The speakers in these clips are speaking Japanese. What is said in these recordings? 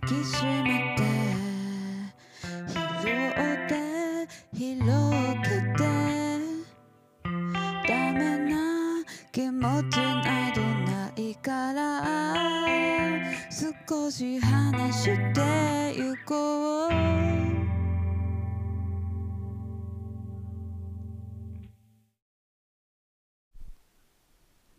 抱きしめて。拾って広げて。ダメな気持ちなどないから。少し話してゆこう。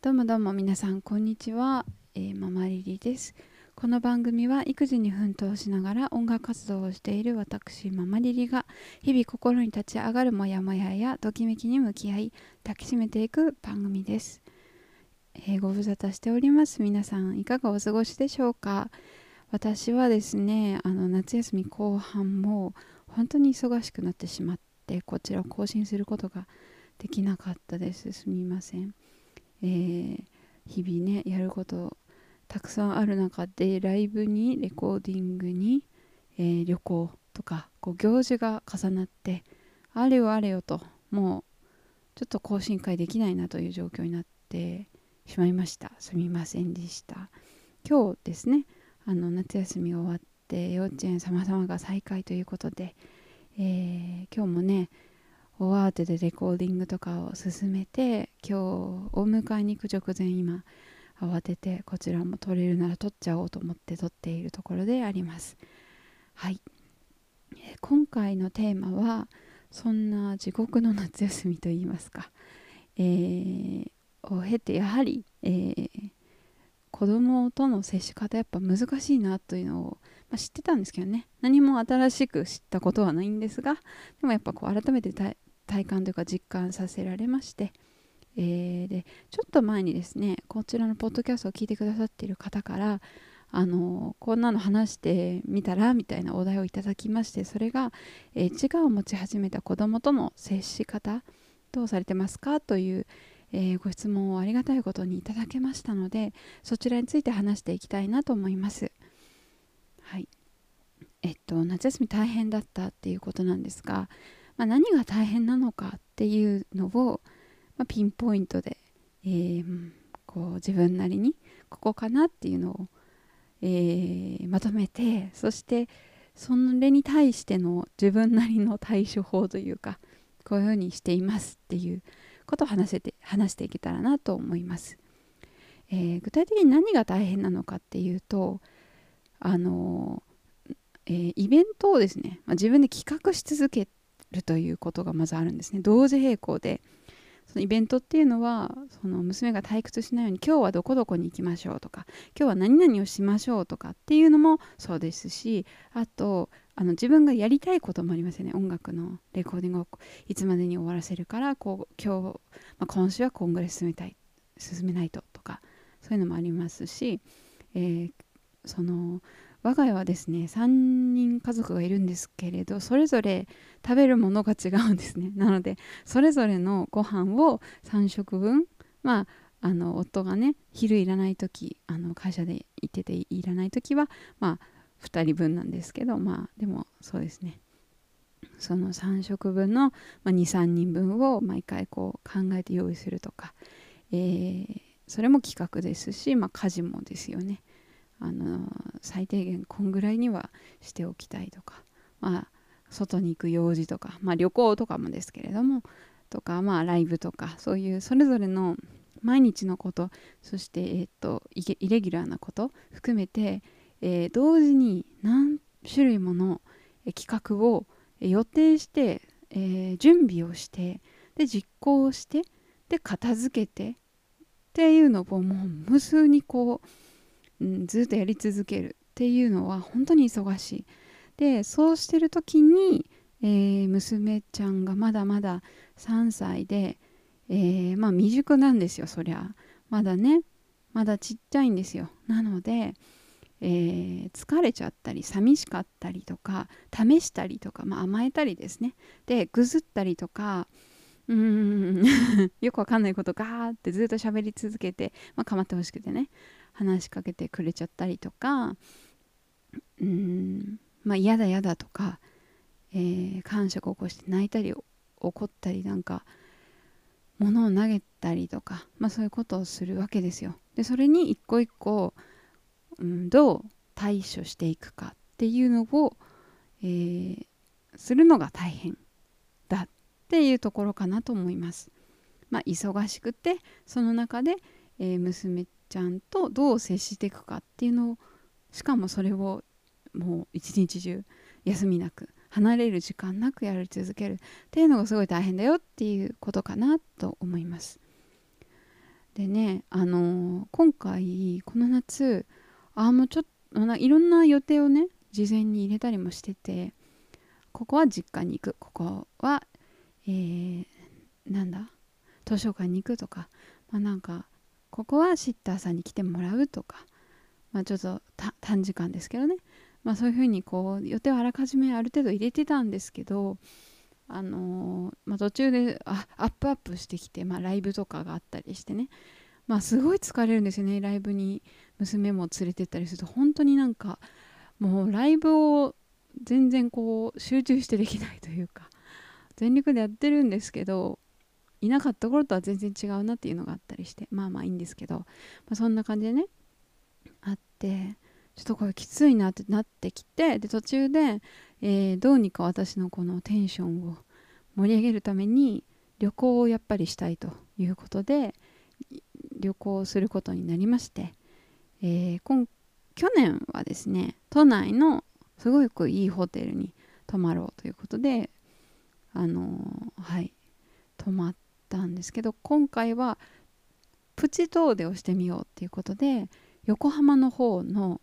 どうもどうも皆さんこんにちは、えーママリリです。この番組は育児に奮闘しながら音楽活動をしている私ママリリが日々心に立ち上がるモヤモヤやときめきに向き合い抱きしめていく番組です、えーご無沙汰しております。皆さんいかがお過ごしでしょうか？私はですねあの夏休み後半も本当に忙しくなってしまってこちらを更新することができなかったです。すみません。えー日々ねやることたくさんある中でライブにレコーディングに、えー旅行とかこう行事が重なってあれよあれよともうちょっと更新会できないなという状況になってしまいました。すみませんでした。今日ですねあの夏休みが終わって幼稚園様々が再開ということで、えー今日もね大慌てでレコーディングとかを進めて今日お迎えに行く直前今慌ててこちらも撮れるなら撮っちゃおうと思って撮っているところであります。はい、えー今回のテーマはそんな地獄の夏休みといいますか、えーを経てやはり、えー子供との接し方やっぱ難しいなというのを、まあ、知ってたんですけどね。何も新しく知ったことはないんですがでもやっぱこう改めて体感というか実感させられまして、えーでちょっと前にですねこちらのポッドキャストを聞いてくださっている方からあのこんなの話してみたらみたいなお題をいただきましてそれが、えー自我を持ち始めた子供との接し方どうされてますかという、えーご質問をありがたいことにいただけましたのでそちらについて話していきたいなと思います。はいえっと、夏休み大変だったっていうことなんですが、まあ、何が大変なのかっていうのを、まあ、ピンポイントで、えーこう自分なりにここかなっていうのを、えーまとめてそしてそれに対しての自分なりの対処法というかこういうふうにしていますっていうことを話せて話していけたらなと思います。えー具体的に何が大変なのかっていうとあのえーイベントをですね、まあ、自分で企画し続けるということがまずあるんですね同時並行でそのイベントっていうのはその娘が退屈しないように今日はどこどこに行きましょうとか今日は何々をしましょうとかっていうのもそうですしあとあの自分がやりたいこともありますよね。音楽のレコーディングをいつまでに終わらせるからこう今日、まあ、今週はこんぐらい進めたい進めないととかそういうのもありますし、えーその我が家はですね3人家族がいるんですけれどそれぞれ食べるものが違うんですね。なのでそれぞれのご飯を3食分まああの夫がね昼いらない時あの会社で行ってていらない時はまあ2人分なんですけどまあでもそうですね。その3食分の、まあ、23人分を毎回こう考えて用意するとか、えーそれも企画ですし、まあ、家事もですよね。あの最低限こんぐらいにはしておきたいとかまあ外に行く用事とか、まあ、旅行とかもですけれどもとかまあライブとかそういうそれぞれの毎日のことそして、えー、とイレギュラーなこと含めて、えー同時に何種類もの企画を予定して、えー準備をしてで実行してで片付けてっていうのをもう無数にこううん、ずっとやり続けるっていうのは本当に忙しい。でそうしてる時に、えー娘ちゃんがまだまだ3歳で、えーまあ未熟なんですよそりゃ。まだねまだちっちゃいんですよ。なので、えー疲れちゃったり寂しかったりとか試したりとか、まあ、甘えたりですね。でぐずったりとかうーん よくわかんないことガーってずっと喋り続けて、まあ、構ってほしくてね。話しかけてくれちゃったりとかうーんまあ嫌だ嫌だとか、えー感触を起こして泣いたり怒ったりなんか物を投げたりとか、まあ、そういうことをするわけですよ。でそれに一個一個、うん、どう対処していくかっていうのを、えー、するのが大変だっていうところかなと思います。まあ、忙しくてその中で、えー、娘ちゃんとどう接していくかっていうのをしかもそれをもう一日中休みなく離れる時間なくやり続けるっていうのがすごい大変だよっていうことかなと思います。でねあのー、今回この夏あもうちょっといろんな予定をね事前に入れたりもしててここは実家に行くここは、えー、なんだ図書館に行くとか、まあ、なんかここはシッターさんに来てもらうとか、まあ、ちょっと短時間ですけどね、まあ、そういうふうにこう予定をあらかじめある程度入れてたんですけど、あのー、まあ、途中であアップアップしてきて、まあ、ライブとかがあったりしてね、まあ、すごい疲れるんですよね。ライブに娘も連れてったりすると。本当になんかもうライブを全然こう集中してできないというか全力でやってるんですけどいなかった頃とは全然違うなっていうのがあったりしてまあまあいいんですけど、まあ、そんな感じでねあってちょっとこれきついなってなってきてで途中で、えー、どうにか私のこのテンションを盛り上げるために旅行をやっぱりしたいということで旅行することになりまして、えー、今去年はですね都内のすごくいいホテルに泊まろうということであのー、はい泊まってたんですけど今回はプチ遠出をしてみようっていうことで横浜の方の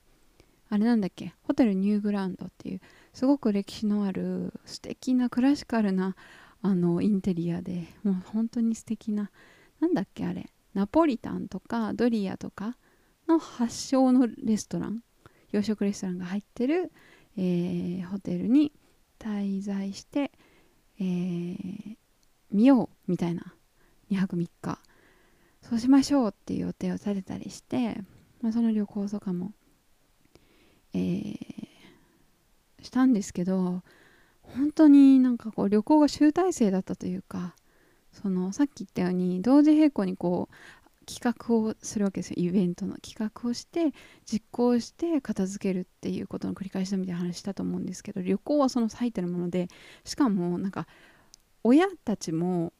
あれなんだっけホテルニューグランドっていうすごく歴史のある素敵なクラシカルなあのインテリアでもう本当に素敵ななんだっけあれナポリタンとかドリアとかの発祥のレストラン洋食レストランが入ってる、えー、ホテルに滞在して、えー、見ようみたいな2泊3日そうしましょうっていう予定を立てたりして、まあ、その旅行とかも、えー、したんですけど本当になんかこう旅行が集大成だったというかそのさっき言ったように同時並行にこう企画をするわけですよ。イベントの。企画をして実行して片付けるっていうことの繰り返しだみたいな話したと思うんですけど旅行はその最たるものでしかもなんか親たちも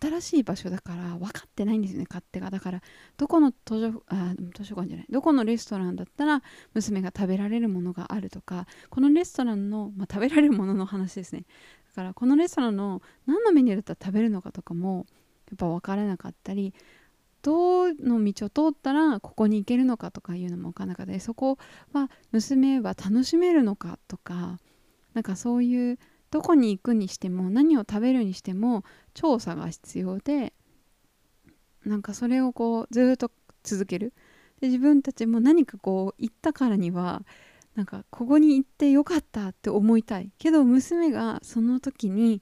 新しい場所だから分かってないんですよね勝手が。だからどこの図書あ図書館じゃない。どこのレストランだったら娘が食べられるものがあるとかこのレストランの、まあ、食べられるものの話ですね。だからこのレストランの何のメニューだったら食べるのかとかもやっぱ分からなかったりどの道を通ったらここに行けるのかとかいうのも分からなかったりそこは娘は楽しめるのかとかなんかそういうどこに行くにしても何を食べるにしても調査が必要でなんかそれをこうずっと続ける。で自分たちも何かこう行ったからにはなんかここに行ってよかったって思いたい。けど娘がその時に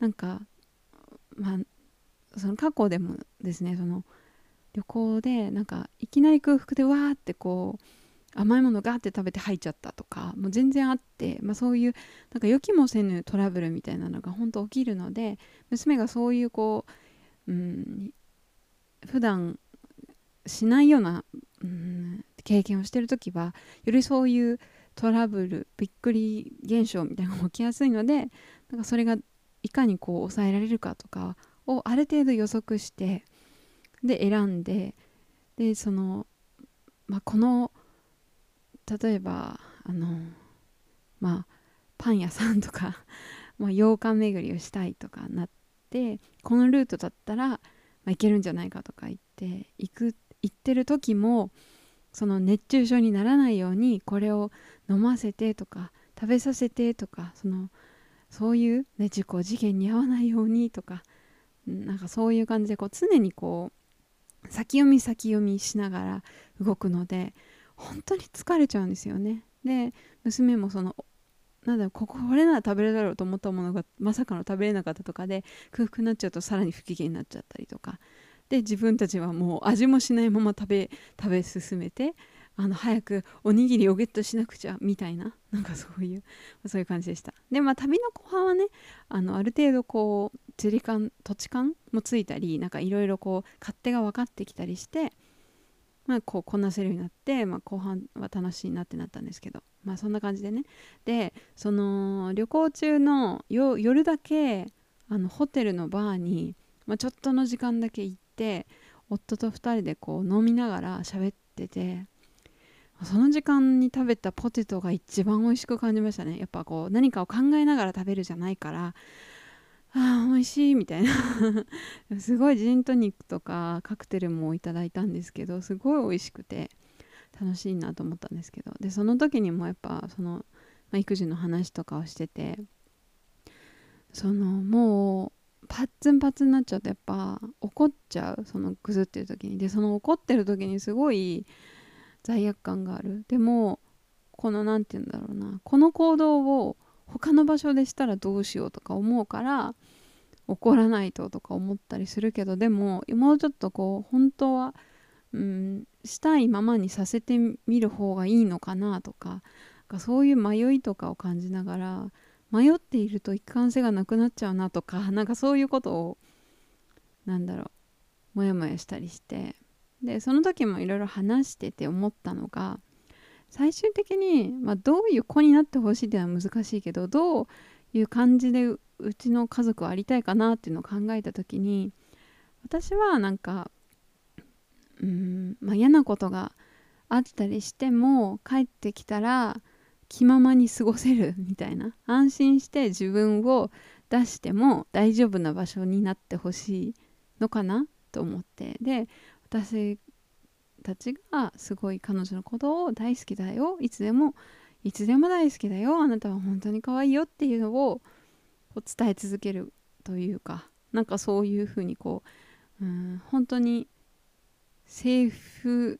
なんかまあその過去でもですねその旅行でなんかいきなり空腹でわーってこう甘いものガーって食べて吐いちゃったとかもう全然あって、まあ、そういうなんか予期もせぬトラブルみたいなのが本当起きるので娘がそういうこう、うん、普段しないような、うん、経験をしてる時はよりそういうトラブルびっくり現象みたいなのが起きやすいのでなんかそれがいかにこう抑えられるかとかをある程度予測してで選んででその、まあ、この例えばあのまあパン屋さんとか まあ洋館巡りをしたいとかなってこのルートだったら、まあ、行けるんじゃないかとか言って行く行ってる時もその熱中症にならないようにこれを飲ませてとか食べさせてとかそのそういう、ね、事故事件に遭わないようにとかなんかそういう感じでこう常にこう先読み先読みしながら動くので本当に疲れちゃうんですよね。で娘もそのなんだろうここれなら食べれるだろうと思ったものがまさかの食べれなかったとかで空腹になっちゃうとさらに不機嫌になっちゃったりとか。で自分たちはもう味もしないまま食べ食べ進めてあの早くおにぎりをゲットしなくちゃみたいななんかそういうそういう感じでした。でまあ旅の後半はねあのある程度こう地理感土地感もついたりなんかいろいろこう勝手が分かってきたりしてまあ、こうこなせるようになって、まあ、後半は楽しいなってなったんですけど。まあそんな感じでね。でその旅行中の夜だけあのホテルのバーに、まあ、ちょっとの時間だけ行って夫と2人でこう飲みながら喋っててその時間に食べたポテトが一番美味しく感じましたね。やっぱこう何かを考えながら食べるじゃないからあ美味しいみたいな。すごいジントニックとかカクテルもいただいたんですけどすごい美味しくて楽しいなと思ったんですけど。でその時にもやっぱその、まあ、育児の話とかをしててそのもうパッツンパツンになっちゃうとやっぱ怒っちゃう。そのぐずってる時に。でその怒ってる時にすごい罪悪感がある。でもこの何て言うんだろうな。この行動を他の場所でしたらどうしようとか思うから怒らないととか思ったりするけどでももうちょっとこう本当は、うん、したいままにさせてみる方がいいのかなとかそういう迷いとかを感じながら迷っていると一貫性がなくなっちゃうなとか なんかそういうことをなんだろうモヤモヤしたりしてでその時もいろいろ話してて思ったのが最終的に、まあ、どういう子になってほしいっていうのは難しいけどどういう感じでうちの家族はありたいかなっていうのを考えた時に私はなんかうん、まあ、嫌なことがあったりしても帰ってきたら気ままに過ごせる みたいな安心して自分を出しても大丈夫な場所になってほしいのかなと思って。で私たちがすごい彼女のことを大好きだよ。いつでもいつでも大好きだよ。あなたは本当に可愛いよっていうのを伝え続けるというか。なんかそういうふうにこううん本当にセーフ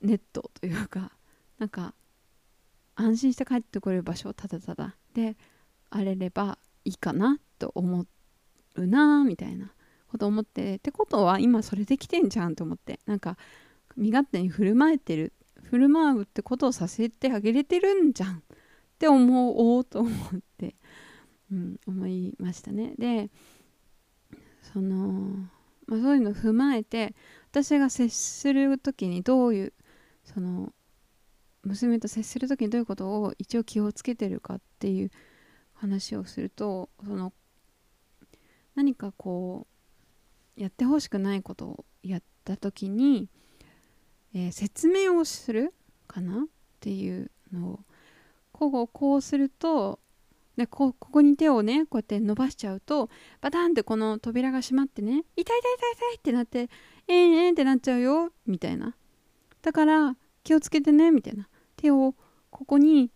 ネットというか。なんか安心して帰ってこれる場所をただただ。であれればいいかなと思うなみたいなこと思ってってことは今それできてんじゃんと思って。なんか身勝手に振る舞えてる振る舞うってことをさせてあげれてるんじゃんって思おうと思って、うん、思いましたね。でその、まあ、そういうのを踏まえて私が接する時にどういうその娘と接する時にどういうことを一応気をつけてるかっていう話をするとその何かこうやってほしくないことをやった時にえー、説明をするかなっていうのをこうこうするとでこここに手をねこうやって伸ばしちゃうとバタンってこの扉が閉まってね痛い痛い痛い痛いってなってえー、えー、ってなっちゃうよみたいな。だから気をつけてねみたいな。手をここに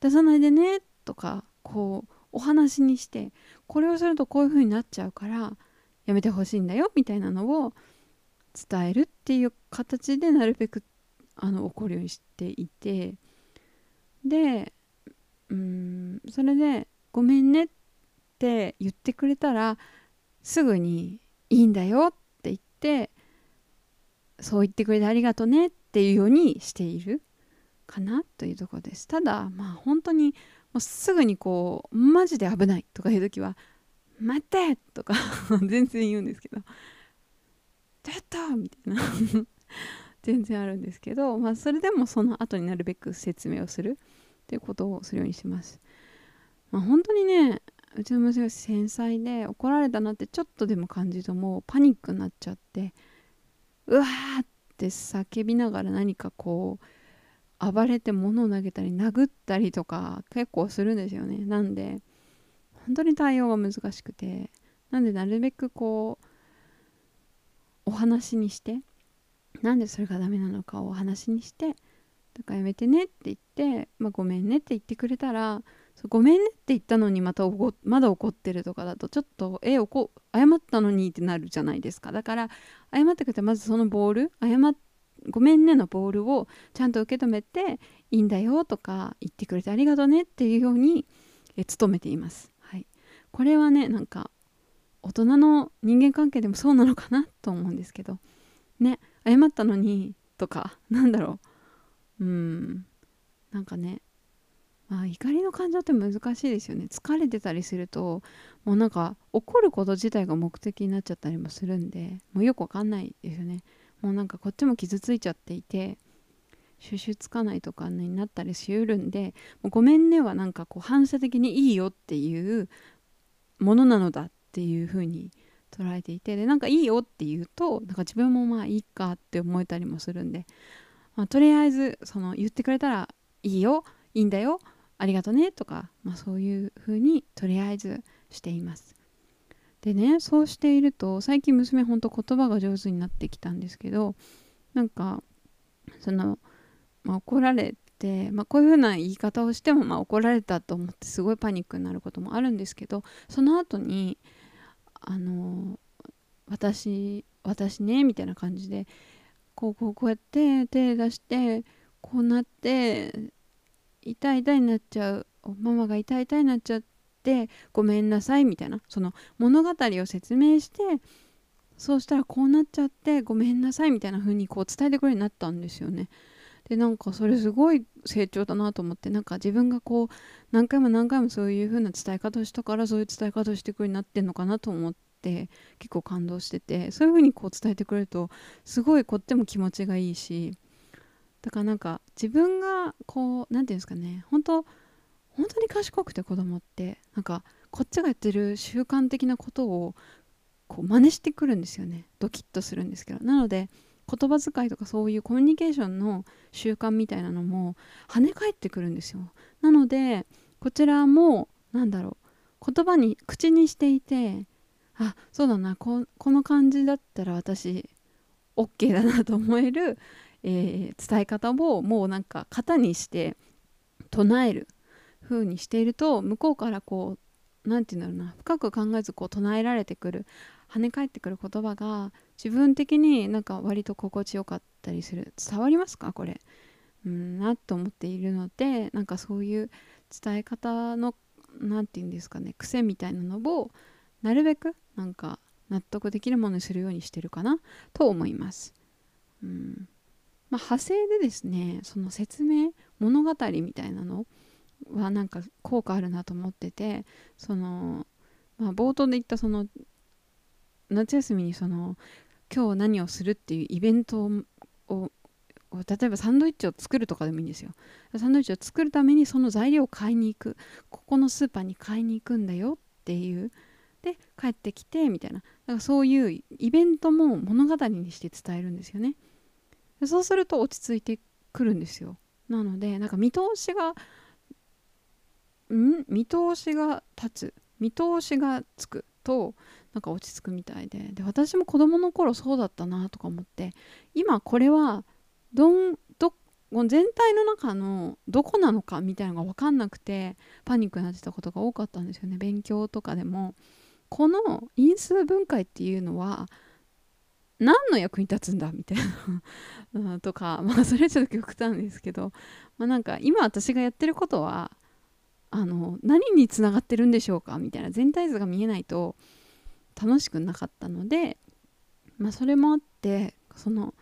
出さないでねとかこうお話にしてこれをするとこういう風になっちゃうからやめてほしいんだよみたいなのを伝えるっていう形でなるべくあの起こるようにしていてでうんそれで「ごめんね」って言ってくれたらすぐに「いいんだよ」って言ってそう言ってくれてありがとねっていうようにしているかなというところですただまあ本当にもうすぐにこうマジで危ないとかいう時は「待って!」とか 全然言うんですけどやったみたいな 全然あるんですけど、まあ、それでもその後になるべく説明をするっていうことをするようにしてます。まあ、本当にねうちの娘が繊細で怒られたなってちょっとでも感じるともうパニックになっちゃってうわーって叫びながら何かこう暴れて物を投げたり殴ったりとか結構するんですよねなんで本当に対応が難しくてなんでなるべくこうお話にしてなんでそれがダメなのかをお話にしてだからやめてねって言って、まあ、ごめんねって言ってくれたらごめんねって言ったのにまたまだ怒ってるとかだとちょっとえこ謝ったのにってなるじゃないですかだから謝ってくれたらまずそのボール謝ごめんねのボールをちゃんと受け止めていいんだよとか言ってくれてありがとねっていうようにえ努めています。はい、これはねなんか大人の人間関係でもそうなのかなと思うんですけど。ね謝ったのにとか なんだろう。うん。なんかねまあ怒りの感情って難しいですよね。疲れてたりするともうなんか怒ること自体が目的になっちゃったりもするんでもうよくわかんないですよね。もうなんかこっちも傷ついちゃっていて収集つかないとかになったりしうるんで「もうごめんね」はなんかこう反射的にいいよっていうものなのだっていう風に捉えていてでなんかいいよって言うとなんか自分もまあいいかって思えたりもするんで、まあ、とりあえずその言ってくれたらいいよいいんだよありがとねとか、まあ、そういう風にとりあえずしています。でねそうしていると最近娘ほんと言葉が上手になってきたんですけどなんかその、まあ、怒られて、まあ、こういう風な言い方をしても、まあ、怒られたと思ってすごいパニックになることもあるんですけどその後にあの私私ねみたいな感じでこうこうこうやって手出してこうなって痛い痛いになっちゃうママが痛い痛いになっちゃってごめんなさいみたいなその物語を説明してそうしたらこうなっちゃってごめんなさいみたいな風にこう伝えてくれるようになったんですよね。でなんかそれすごい成長だなと思ってなんか自分がこう何回も何回もそういう風な伝え方をしたからそういう伝え方をしてくるようになってんのかなと思って結構感動しててそういう風にこう伝えてくれるとすごいこっちも気持ちがいいしだからなんか自分がこう何て言うんですかね本当本当に賢くて子供ってなんかこっちがやってる習慣的なことをこう真似してくるんですよね。ドキッとするんですけど。なので言葉遣いとかそういうコミュニケーションの習慣みたいなのも跳ね返ってくるんですよ。なのでこちらもなんだろう言葉に口にしていてあそうだなこの感じだったら私 OK だなと思えるえー、伝え方をもうなんか型にして唱える風にしていると向こうからこう何て言うんだろうな深く考えずこう唱えられてくる跳ね返ってくる言葉が自分的になんか割と心地よかったりする。伝わりますか？これ。うんなと思っているのでなんかそういう伝え方の何て言うんですかね癖みたいなのをなるべくなんか納得できるものにするようにしてるかなと思います。うん。まあ、派生でですねその説明物語みたいなのはなんか効果あるなと思っててその、まあ、冒頭で言ったその夏休みにその今日何をするっていうイベントを例えばサンドイッチを作るとかでもいいんですよ。サンドイッチを作るためにその材料を買いに行く。ここのスーパーに買いに行くんだよっていう。で帰ってきてみたいな。だからそういうイベントも物語にして伝えるんですよね。そうすると落ち着いてくるんですよ。なのでなんか見通しがん？見通しが立つ。見通しがつくとなんか落ち着くみたいで。で私も子供の頃そうだったなとか思って。今これはどんど全体の中のどこなのかみたいなのが分かんなくてパニックになってたことが多かったんですよね。勉強とかでも。この因数分解っていうのは何の役に立つんだみたいな。とかまあそれはちょっと極端ですけど、まあ、なんか今私がやってることはあの何につながってるんでしょうかみたいな全体図が見えないと楽しくなかったので、まあ、それもあってその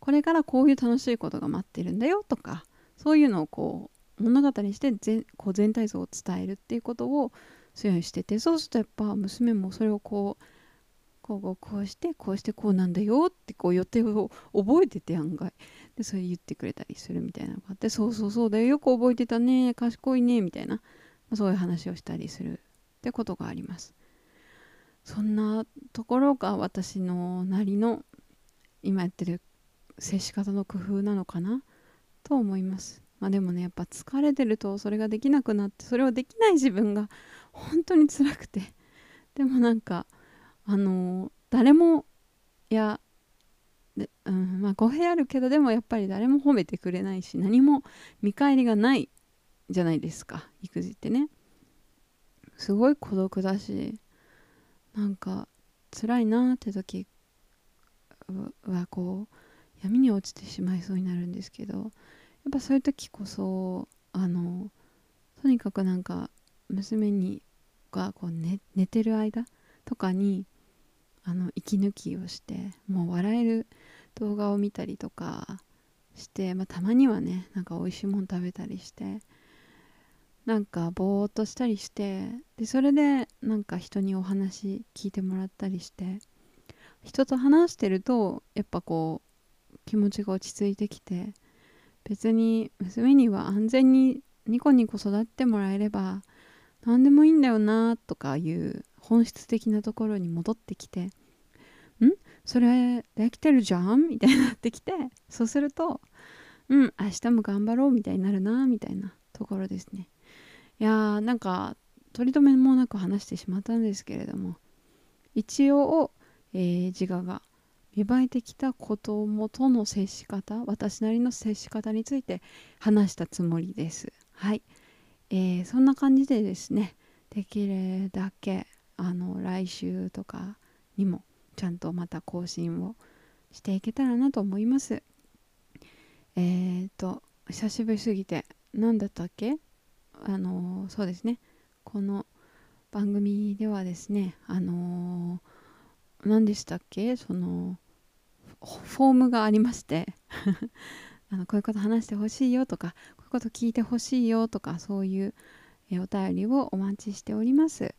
これからこういう楽しいことが待ってるんだよとかそういうのをこう物語にして全こう全体像を伝えるっていうことをするようにしててそうするとやっぱ娘もそれをこうこうこうこうしてこうしてこうなんだよってこう予定を覚えてて案外。でそれ言ってくれたりするみたいなのがあってそうそうそうだよよく覚えてたね賢いねみたいな、まあ、そういう話をしたりするってことがあります。そんなところが私のなりの今やってる接し方の工夫なのかなと思います。まあでもねやっぱ疲れてるとそれができなくなってそれをできない自分が本当に辛くて。でもなんかあの誰もいやで、うんまあ、語弊あるけどでもやっぱり誰も褒めてくれないし何も見返りがないじゃないですか育児ってね。すごい孤独だしなんか辛いなって時はこう闇に落ちてしまいそうになるんですけどやっぱそういう時こそあのとにかくなんか娘にがこう寝寝てる間とかにあの息抜きをしてもう笑える動画を見たりとかして、まあ、たまにはねなんか美味しいもん食べたりしてなんかぼーっとしたりしてでそれでなんか人にお話聞いてもらったりして人と話してるとやっぱこう気持ちが落ち着いてきて別に娘には安全にニコニコ育ってもらえれば何でもいいんだよなとかいう本質的なところに戻ってきて「ん？それできてるじゃん?」みたいになってきてそうすると「うん明日も頑張ろう」みたいになるなみたいなところですねいやーなんか取り留めもなく話してしまったんですけれども一応、えー、自我が芽生えてきた子供との接し方私なりの接し方について話したつもりです。はい、えー、そんな感じでですねできるだけあの来週とかにもちゃんとまた更新をしていけたらなと思います。えーと久しぶりすぎて何だったっけ？あのそうですね。この番組ではですねあの何でしたっけ？そのフォームがありまして。あのこういうこと話してほしいよとかこういうこと聞いてほしいよとかそういう、えお便りをお待ちしております、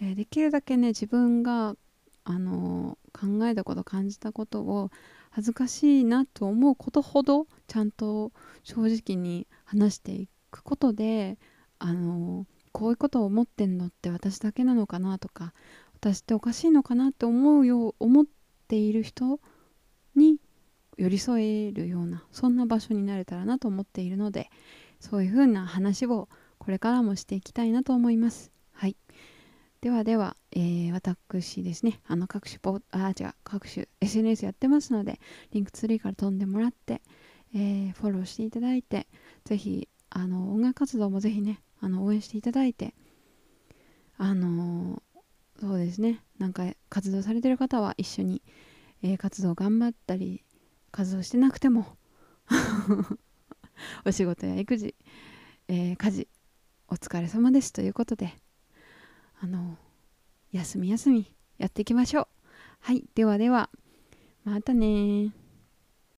えー、できるだけね自分があの考えたこと感じたことを恥ずかしいなと思うことほどちゃんと正直に話していくことであのこういうことを思ってんのって私だけなのかなとか私っておかしいのかなって思うよう思っている人に寄り添えるようなそんな場所になれたらなと思っているのでそういうふうな話をこれからもしていきたいなと思います。はい、ではでは、えー、私ですねあの各種ポあ違う各種 SNS やってますのでリンクツリーから飛んでもらって、えー、フォローしていただいてぜひあの音楽活動もぜひねあの応援していただいてあのそうですねなんか活動されてる方は一緒に、えー、活動頑張ったり活動してなくても お仕事や育児、えー、家事お疲れ様ですということであの休み休みやっていきましょう。はいではではまたね